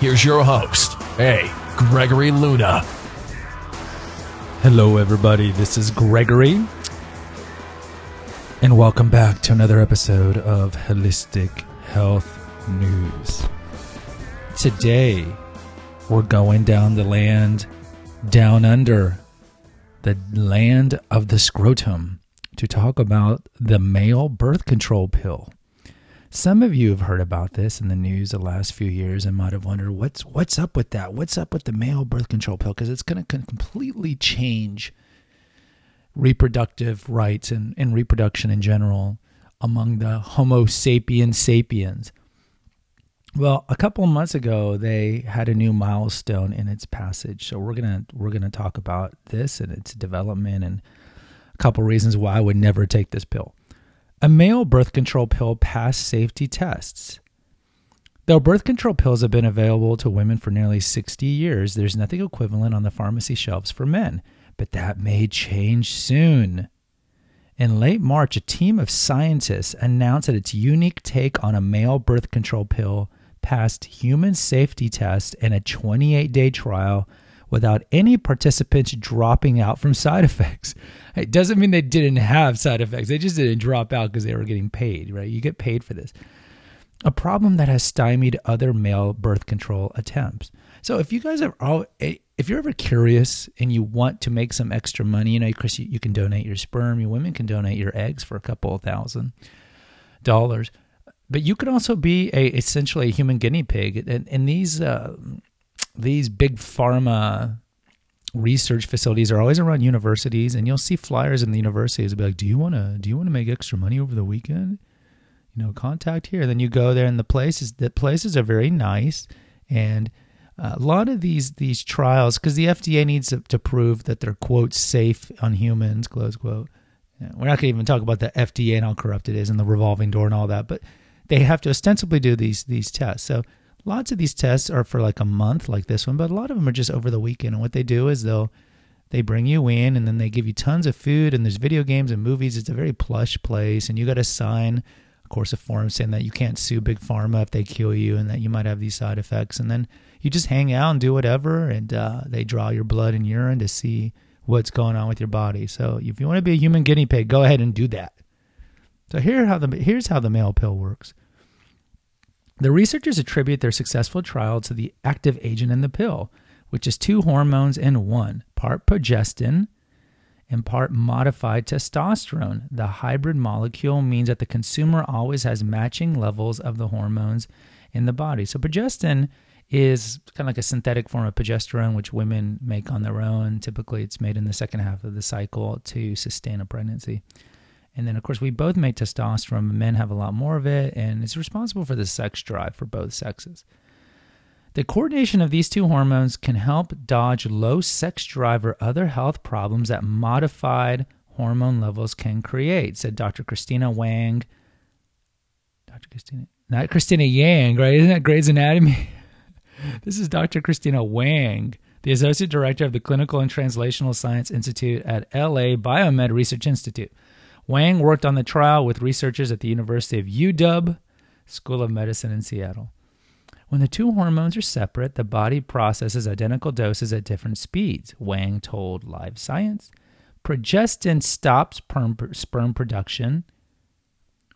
Here's your host, A. Gregory Luna. Hello, everybody. This is Gregory. And welcome back to another episode of Holistic Health News. Today, we're going down the land down under the land of the scrotum to talk about the male birth control pill. Some of you have heard about this in the news the last few years and might have wondered what's what's up with that? What's up with the male birth control pill? Because it's going to completely change reproductive rights and, and reproduction in general among the Homo sapiens sapiens. Well, a couple of months ago, they had a new milestone in its passage. So we're gonna we're gonna talk about this and its development and a couple reasons why I would never take this pill. A male birth control pill passed safety tests. Though birth control pills have been available to women for nearly 60 years, there's nothing equivalent on the pharmacy shelves for men. But that may change soon. In late March, a team of scientists announced that its unique take on a male birth control pill passed human safety tests in a 28 day trial without any participants dropping out from side effects. It doesn't mean they didn't have side effects. They just didn't drop out because they were getting paid, right? You get paid for this. A problem that has stymied other male birth control attempts. So if you guys are all, if you're ever curious and you want to make some extra money, you know, Chris, you, you can donate your sperm. Your women can donate your eggs for a couple of thousand dollars. But you could also be a essentially a human guinea pig, and, and these uh, these big pharma research facilities are always around universities and you'll see flyers in the universities be like do you want to do you want to make extra money over the weekend? You know contact here. Then you go there and the places the places are very nice and a lot of these these trials because the fda needs to, to, prove that they're quote safe on humans close quote. We're not going to even talk about the fda and how corrupt it is and the revolving door and all that but they have to ostensibly do these these tests. So lots of these tests are for like a month like this one but a lot of them are just over the weekend and what they do is they'll they bring you in and then they give you tons of food and there's video games and movies. It's a very plush place and you got to sign of course a form saying that you can't sue big pharma if they kill you and that you might have these side effects and then you just hang out and do whatever and uh, they draw your blood and urine to see what's going on with your body. So if you want to be a human guinea pig go ahead and do that. So here how the here's how the male pill works the researchers attribute their successful trial to the active agent in the pill, which is two hormones in one part progestin and part modified testosterone. The hybrid molecule means that the consumer always has matching levels of the hormones in the body. So, progestin is kind of like a synthetic form of progesterone, which women make on their own. Typically, it's made in the second half of the cycle to sustain a pregnancy. And then, of course, we both make testosterone. Men have a lot more of it, and it's responsible for the sex drive for both sexes. The coordination of these two hormones can help dodge low sex drive or other health problems that modified hormone levels can create, said Dr. Christina Wang. Dr. Christina, not Christina Yang, right? Isn't that Grey's Anatomy? this is Dr. Christina Wang, the Associate Director of the Clinical and Translational Science Institute at LA Biomed Research Institute. Wang worked on the trial with researchers at the University of UW School of Medicine in Seattle. When the two hormones are separate, the body processes identical doses at different speeds, Wang told Live Science. Progestin stops sperm production,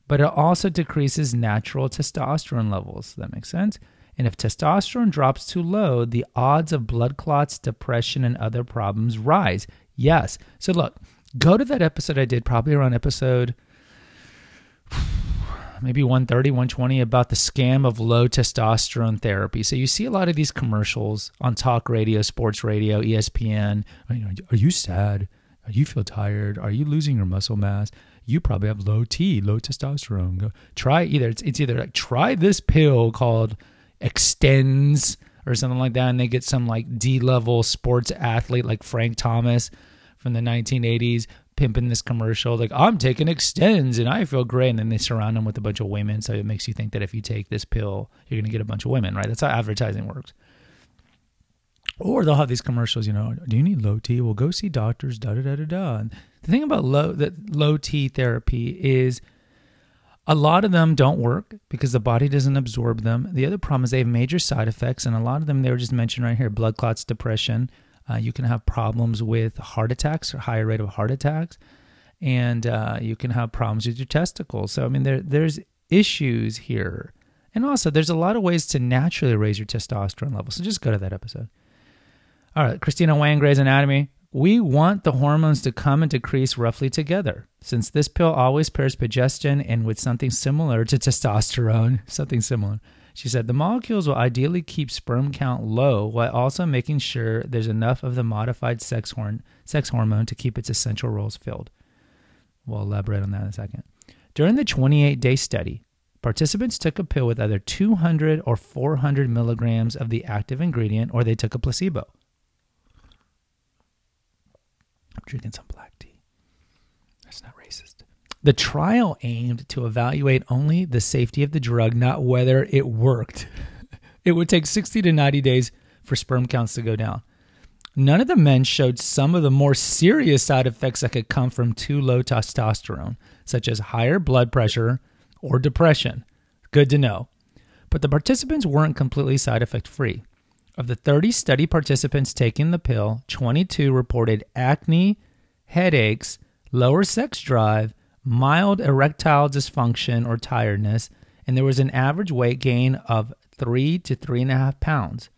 but it also decreases natural testosterone levels. That makes sense? And if testosterone drops too low, the odds of blood clots, depression, and other problems rise. Yes. So look, go to that episode I did, probably around episode maybe 130, 120 about the scam of low testosterone therapy. So you see a lot of these commercials on talk radio, sports radio, ESPN. Are you sad? Are you feel tired? Are you losing your muscle mass? You probably have low T, low testosterone. Go try either. It's, it's either like try this pill called Extenze or something like that, and they get some like D level sports athlete like Frank Thomas from the 1980s pimping this commercial like I'm taking Extenze and I feel great. And then they surround them with a bunch of women so it makes you think that if you take this pill you're going to get a bunch of women right? That's how advertising works. Or they'll have these commercials you know do you need low T? Well go see doctors da da da da da. The thing about low that low T therapy is a lot of them don't work because the body doesn't absorb them. The other problem is they have major side effects, and a lot of them they were just mentioned right here: blood clots, depression, uh, you can have problems with heart attacks or higher rate of heart attacks, and uh, you can have problems with your testicles. So I mean, there there's issues here, and also there's a lot of ways to naturally raise your testosterone level. So just go to that episode. All right, Christina Wang, Grey's Anatomy. We want the hormones to come and decrease roughly together. Since this pill always pairs progestin and with something similar to testosterone, something similar. She said the molecules will ideally keep sperm count low while also making sure there's enough of the modified sex, horn, sex hormone to keep its essential roles filled. We'll elaborate on that in a second. During the 28 day study, participants took a pill with either 200 or 400 milligrams of the active ingredient or they took a placebo. I'm drinking some black tea. The trial aimed to evaluate only the safety of the drug, not whether it worked. it would take 60 to 90 days for sperm counts to go down. None of the men showed some of the more serious side effects that could come from too low testosterone, such as higher blood pressure or depression. Good to know. But the participants weren't completely side effect free. Of the 30 study participants taking the pill, 22 reported acne, headaches, lower sex drive, mild erectile dysfunction or tiredness, and there was an average weight gain of three to three and a half pounds,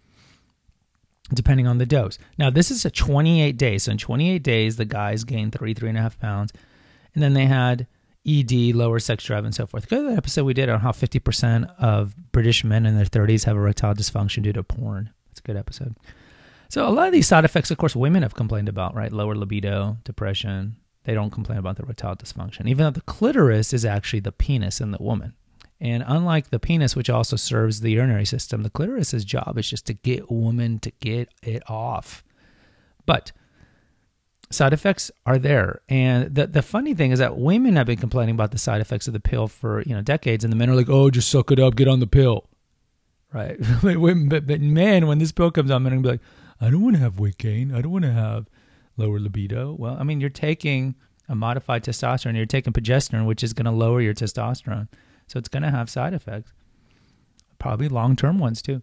depending on the dose. Now, this is a 28 days. So, in 28 days, the guys gained three, three and a half pounds. And then they had ED, lower sex drive, and so forth. Go to the episode we did on how 50% of British men in their 30s have erectile dysfunction due to porn. It's a good episode. So, a lot of these side effects, of course, women have complained about, right? Lower libido, depression, they don't complain about the erectile dysfunction, even though the clitoris is actually the penis in the woman. And unlike the penis, which also serves the urinary system, the clitoris's job is just to get a woman to get it off. But side effects are there. And the, the funny thing is that women have been complaining about the side effects of the pill for you know decades, and the men are like, oh, just suck it up, get on the pill. Right. but, but men, when this pill comes out, men are going to be like, I don't want to have weight gain. I don't want to have lower libido. Well, I mean, you're taking a modified testosterone, you're taking progesterone, which is going to lower your testosterone. So it's going to have side effects, probably long term ones too.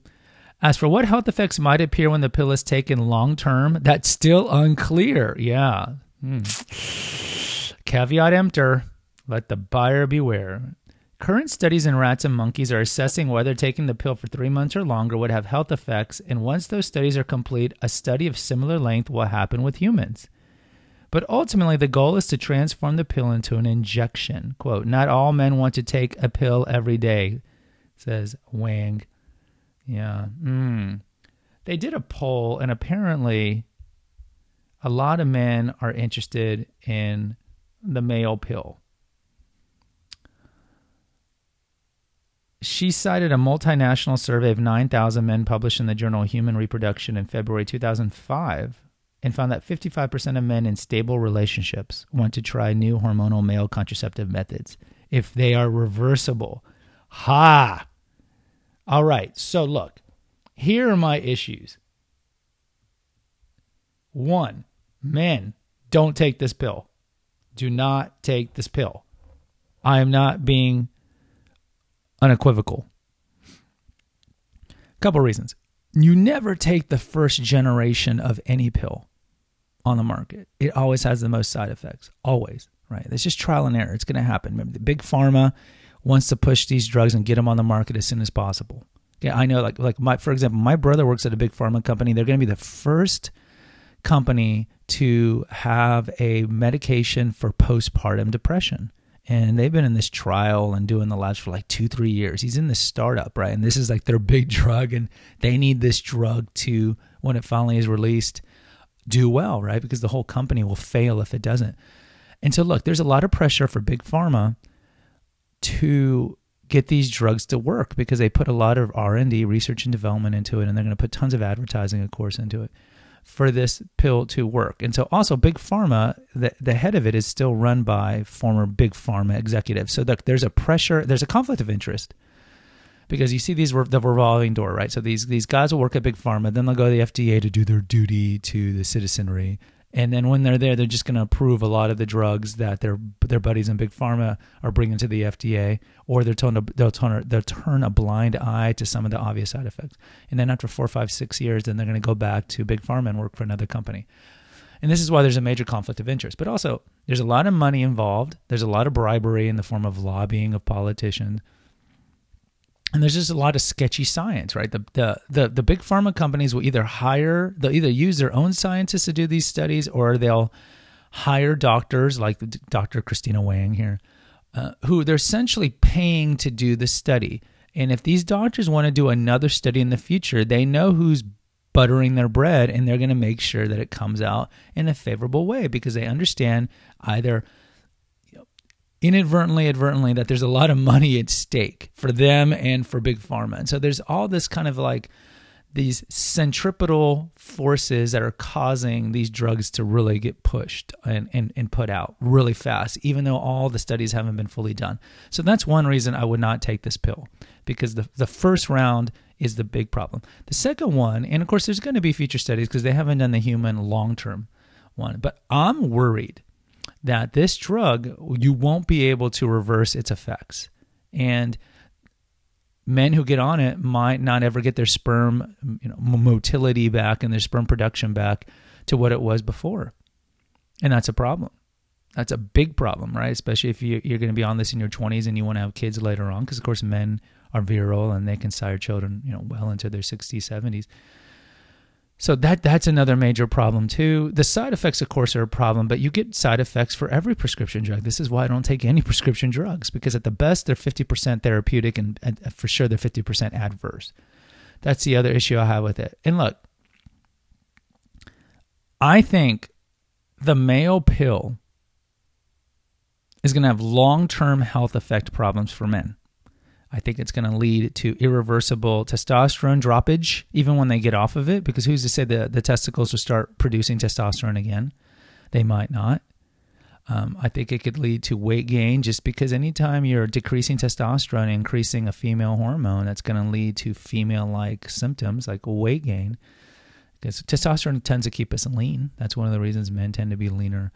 As for what health effects might appear when the pill is taken long term, that's still unclear. Yeah. Hmm. Caveat emptor let the buyer beware. Current studies in rats and monkeys are assessing whether taking the pill for three months or longer would have health effects, and once those studies are complete, a study of similar length will happen with humans. But ultimately, the goal is to transform the pill into an injection. Quote, not all men want to take a pill every day, says Wang. Yeah. Mm. They did a poll, and apparently, a lot of men are interested in the male pill. She cited a multinational survey of 9,000 men published in the journal Human Reproduction in February 2005 and found that 55% of men in stable relationships want to try new hormonal male contraceptive methods if they are reversible. Ha! All right, so look, here are my issues. One, men, don't take this pill. Do not take this pill. I am not being unequivocal. Couple reasons. You never take the first generation of any pill on the market. It always has the most side effects. Always, right? It's just trial and error. It's going to happen. Remember, the big pharma wants to push these drugs and get them on the market as soon as possible. Yeah, I know. Like, like my, for example, my brother works at a big pharma company. They're going to be the first company to have a medication for postpartum depression and they've been in this trial and doing the labs for like two three years. He's in this startup right? And this is like their big drug and they need this drug to when it finally is released do well right? Because the whole company will fail if it doesn't. And so look there's a lot of pressure for big pharma to get these drugs to work because they put a lot of R&D research and development into it and they're going to put tons of advertising of course into it for this pill to work. And so also big pharma the the head of it is still run by former big pharma executives. So there's a pressure, there's a conflict of interest. Because you see these were the revolving door, right? So these these guys will work at big pharma, then they'll go to the FDA to do their duty to the citizenry, and then when they're there, they're just going to approve a lot of the drugs that their their buddies in big pharma are bringing to the FDA, or they're turn they'll turn they'll turn a blind eye to some of the obvious side effects. And then after four, five, six years, then they're going to go back to big pharma and work for another company. And this is why there's a major conflict of interest. But also, there's a lot of money involved. There's a lot of bribery in the form of lobbying of politicians and there's just a lot of sketchy science, right? The, the the the big pharma companies will either hire, they'll either use their own scientists to do these studies, or they'll hire doctors like Dr. Christina Wang here, uh, who they're essentially paying to do the study. And if these doctors want to do another study in the future, they know who's buttering their bread, and they're going to make sure that it comes out in a favorable way because they understand either inadvertently, advertently, that there's a lot of money at stake for them and for big pharma. And so there's all this kind of like these centripetal forces that are causing these drugs to really get pushed and, and, and put out really fast, even though all the studies haven't been fully done. So that's one reason I would not take this pill because the, the first round is the big problem. The second one, and of course, there's going to be future studies because they haven't done the human long term one, but I'm worried that this drug, you won't be able to reverse its effects. And men who get on it might not ever get their sperm you know, motility back and their sperm production back to what it was before. And that's a problem. That's a big problem, right? Especially if you, you're going to be on this in your 20s and you want to have kids later on, because of course men are virile and they can sire children, you know, well into their 60s, 70s. So that that's another major problem too. The side effects, of course, are a problem, but you get side effects for every prescription drug. This is why I don't take any prescription drugs because at the best they're fifty percent therapeutic and, and for sure they're fifty percent adverse. That's the other issue I have with it. And look, I think the male pill is going to have long term health effect problems for men. I think it's going to lead to irreversible testosterone droppage, even when they get off of it, because who's to say the, the testicles will start producing testosterone again? They might not. Um, I think it could lead to weight gain just because anytime you're decreasing testosterone, increasing a female hormone, that's going to lead to female like symptoms like weight gain. Because testosterone tends to keep us lean. That's one of the reasons men tend to be leaner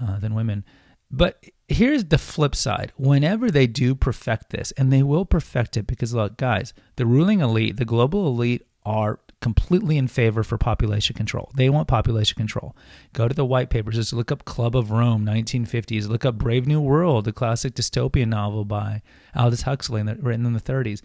uh, than women. But here's the flip side. Whenever they do perfect this, and they will perfect it because, look, guys, the ruling elite, the global elite, are completely in favor for population control. They want population control. Go to the white papers, just look up Club of Rome, 1950s. Look up Brave New World, the classic dystopian novel by Aldous Huxley, written in the 30s,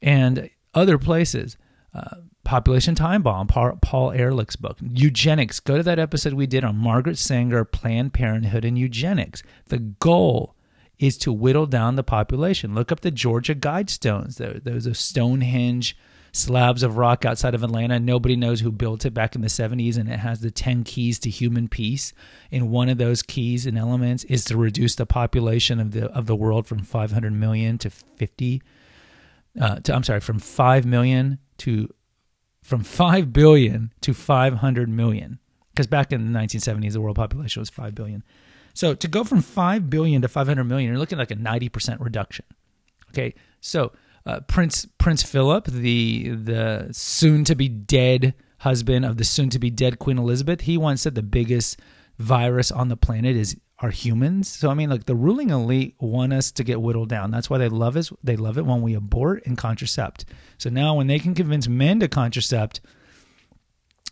and other places. Uh, Population Time Bomb, Paul Ehrlich's book. Eugenics. Go to that episode we did on Margaret Sanger, Planned Parenthood, and eugenics. The goal is to whittle down the population. Look up the Georgia Guidestones. Those are Stonehenge slabs of rock outside of Atlanta. Nobody knows who built it back in the 70s, and it has the 10 keys to human peace. And one of those keys and elements is to reduce the population of the of the world from 500 million to 50. Uh, to, I'm sorry, from 5 million to from 5 billion to 500 million. Because back in the 1970s the world population was 5 billion. So to go from 5 billion to 500 million you're looking like a 90% reduction. Okay? So uh, prince prince philip the the soon to be dead husband of the soon to be dead queen elizabeth he once said the biggest virus on the planet is are humans. So I mean, like the ruling elite want us to get whittled down. That's why they love us. They love it when we abort and contracept. So now, when they can convince men to contracept,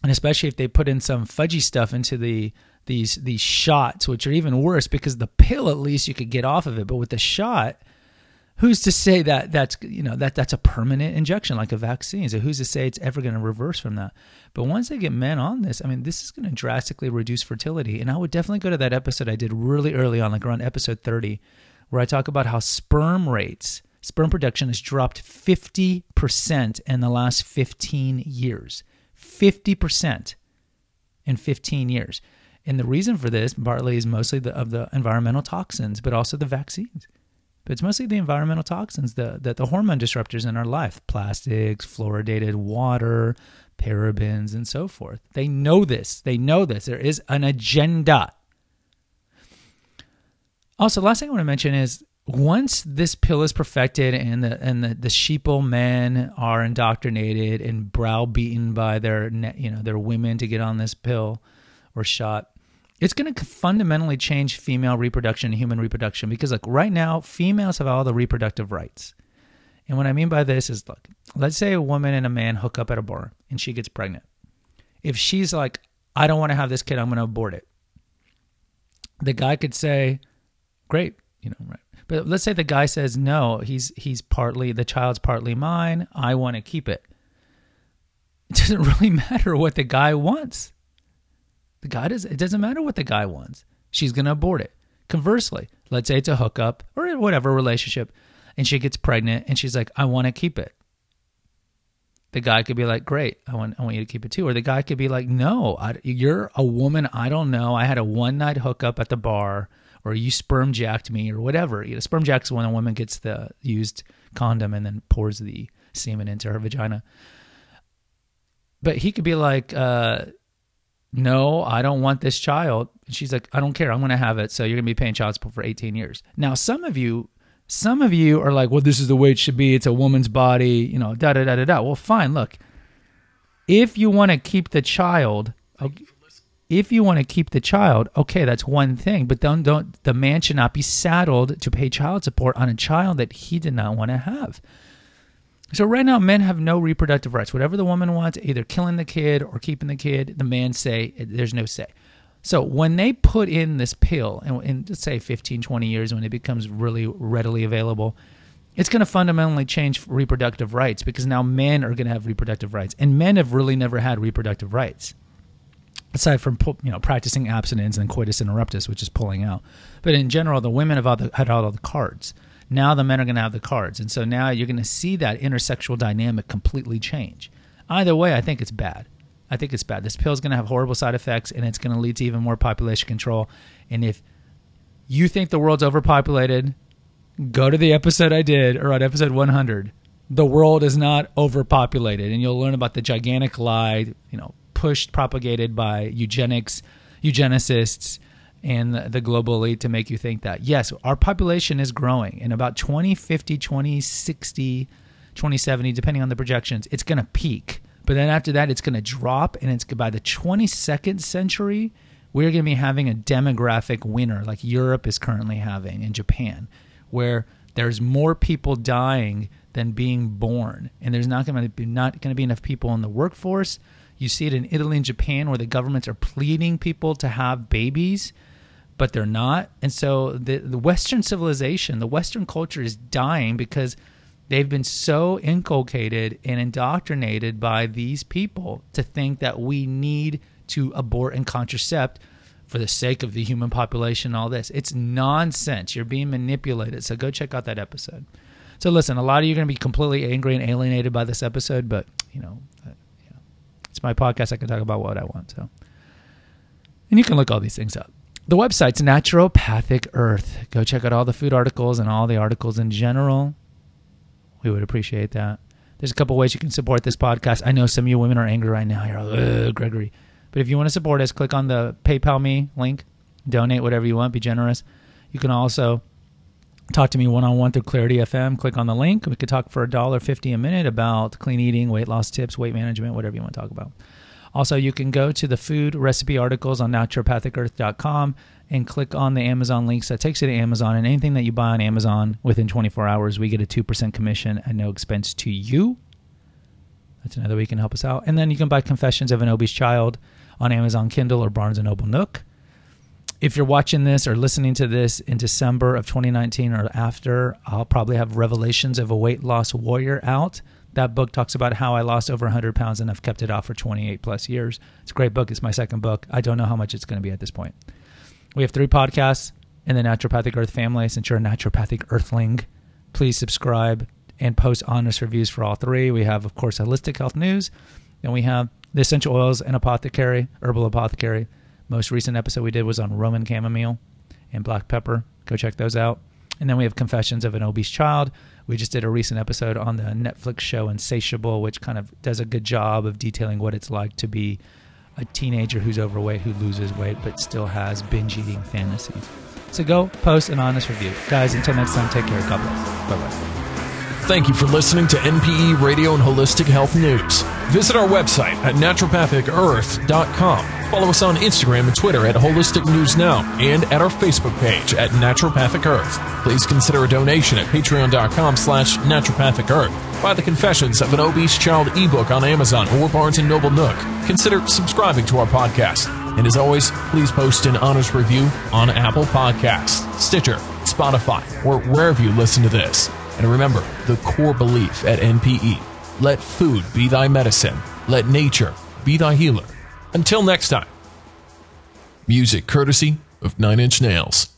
and especially if they put in some fudgy stuff into the these these shots, which are even worse because the pill at least you could get off of it, but with the shot, who's to say that that's you know that that's a permanent injection like a vaccine? So who's to say it's ever going to reverse from that? But once they get men on this i mean this is going to drastically reduce fertility. And i would definitely go to that episode i did really early on like around episode 30 where i talk about how sperm rates sperm production has dropped 50% in the last 15 years. 50% in 15 years. And the reason for this partly is mostly the, of the environmental toxins but also the vaccines but it's mostly the environmental toxins, the, the, the hormone disruptors in our life plastics, fluoridated water, parabens, and so forth. They know this. They know this. There is an agenda. Also, last thing I want to mention is once this pill is perfected and the and the, the sheeple men are indoctrinated and browbeaten by their you know their women to get on this pill or shot it's going to fundamentally change female reproduction and human reproduction because like right now females have all the reproductive rights and what i mean by this is look let's say a woman and a man hook up at a bar and she gets pregnant if she's like i don't want to have this kid i'm going to abort it the guy could say great you know right but let's say the guy says no, he's he's partly the child's partly mine. I want to keep it. It doesn't really matter what the guy wants. The guy does it doesn't matter what the guy wants. She's gonna abort it. Conversely, let's say it's a hookup or whatever relationship, and she gets pregnant and she's like, I want to keep it. The guy could be like, "Great, I want I want you to keep it too," or the guy could be like, "No, I, you're a woman. I don't know. I had a one night hookup at the bar or you sperm jacked me or whatever. You know, sperm jack's when a woman gets the used condom and then pours the semen into her vagina. But he could be like, uh, no, I don't want this child. And she's like, I don't care. I'm going to have it. So you're going to be paying child support for 18 years. Now, some of you, some of you are like, well, this is the way it should be. It's a woman's body, you know, da da da da da. Well, fine. Look, if you want to keep the child, if you want to keep the child, okay, that's one thing. But don't don't the man should not be saddled to pay child support on a child that he did not want to have. So right now, men have no reproductive rights. Whatever the woman wants, either killing the kid or keeping the kid, the man say there's no say. So when they put in this pill, and in let's say 15, 20 years when it becomes really readily available, it's going to fundamentally change reproductive rights because now men are going to have reproductive rights, and men have really never had reproductive rights aside from you know practicing abstinence and coitus interruptus, which is pulling out. But in general, the women have had all the cards. Now the men are going to have the cards, and so now you're going to see that intersexual dynamic completely change. Either way, I think it's bad. I think it's bad. This pill is going to have horrible side effects, and it's going to lead to even more population control. And if you think the world's overpopulated, go to the episode I did, or on episode 100. The world is not overpopulated, and you'll learn about the gigantic lie. You know, pushed, propagated by eugenics, eugenicists, and the global elite to make you think that yes, our population is growing. In about 2050, 2060, 2070, depending on the projections, it's going to peak. But then after that, it's going to drop, and it's by the 22nd century, we're going to be having a demographic winner like Europe is currently having in Japan, where there's more people dying than being born, and there's not going to be not going to be enough people in the workforce you see it in Italy and Japan where the governments are pleading people to have babies, but they're not. And so the, the Western civilization, the Western culture is dying because they've been so inculcated and indoctrinated by these people to think that we need to abort and contracept for the sake of the human population all this. It's nonsense. You're being manipulated. So go check out that episode. So listen, a lot of you are going to be completely angry and alienated by this episode, but you know, it's my podcast. I can talk about what I want. So, and you can look all these things up. The website's Naturopathic Earth. Go check out all the food articles and all the articles in general. We would appreciate that. There's a couple ways you can support this podcast. I know some of you women are angry right now. You're like, Gregory. But if you want to support us, click on the PayPal me link, donate whatever you want, be generous. You can also talk to me one on one through Clarity FM. Click on the link. We could talk for a dollar fifty a minute about clean eating, weight loss tips, weight management, whatever you want to talk about. Also, you can go to the food recipe articles on naturopathicearth.com and click on the Amazon links. That takes you to Amazon, and anything that you buy on Amazon within 24 hours, we get a 2% commission at no expense to you. That's another way you can help us out. And then you can buy Confessions of an Obese Child on Amazon Kindle or Barnes & Noble Nook if you're watching this or listening to this in December of 2019 or after, I'll probably have Revelations of a Weight Loss Warrior out. That book talks about how I lost over 100 pounds and I've kept it off for 28 plus years. It's a great book. It's my second book. I don't know how much it's going to be at this point. We have three podcasts in the Naturopathic Earth family. Since you're a naturopathic earthling, please subscribe and post honest reviews for all three. We have, of course, Holistic Health News. Then we have the Essential Oils and Apothecary, Herbal Apothecary. Most recent episode we did was on Roman chamomile and black pepper. Go check those out. And then we have Confessions of an Obese Child. We just did a recent episode on the Netflix show Insatiable, which kind of does a good job of detailing what it's like to be a teenager who's overweight, who loses weight, but still has binge eating fantasies. So go post an honest review. Guys, until next time, take care. God bless. Bye bye. Thank you for listening to NPE Radio and Holistic Health News. Visit our website at naturopathicearth.com. Follow us on Instagram and Twitter at Holistic News Now and at our Facebook page at Naturopathic Earth. Please consider a donation at patreon.com slash naturopathic earth. Buy the Confessions of an Obese Child ebook on Amazon or Barnes & Noble Nook. Consider subscribing to our podcast. And as always, please post an honest review on Apple Podcasts, Stitcher, Spotify, or wherever you listen to this. And remember the core belief at NPE let food be thy medicine, let nature be thy healer. Until next time. Music courtesy of Nine Inch Nails.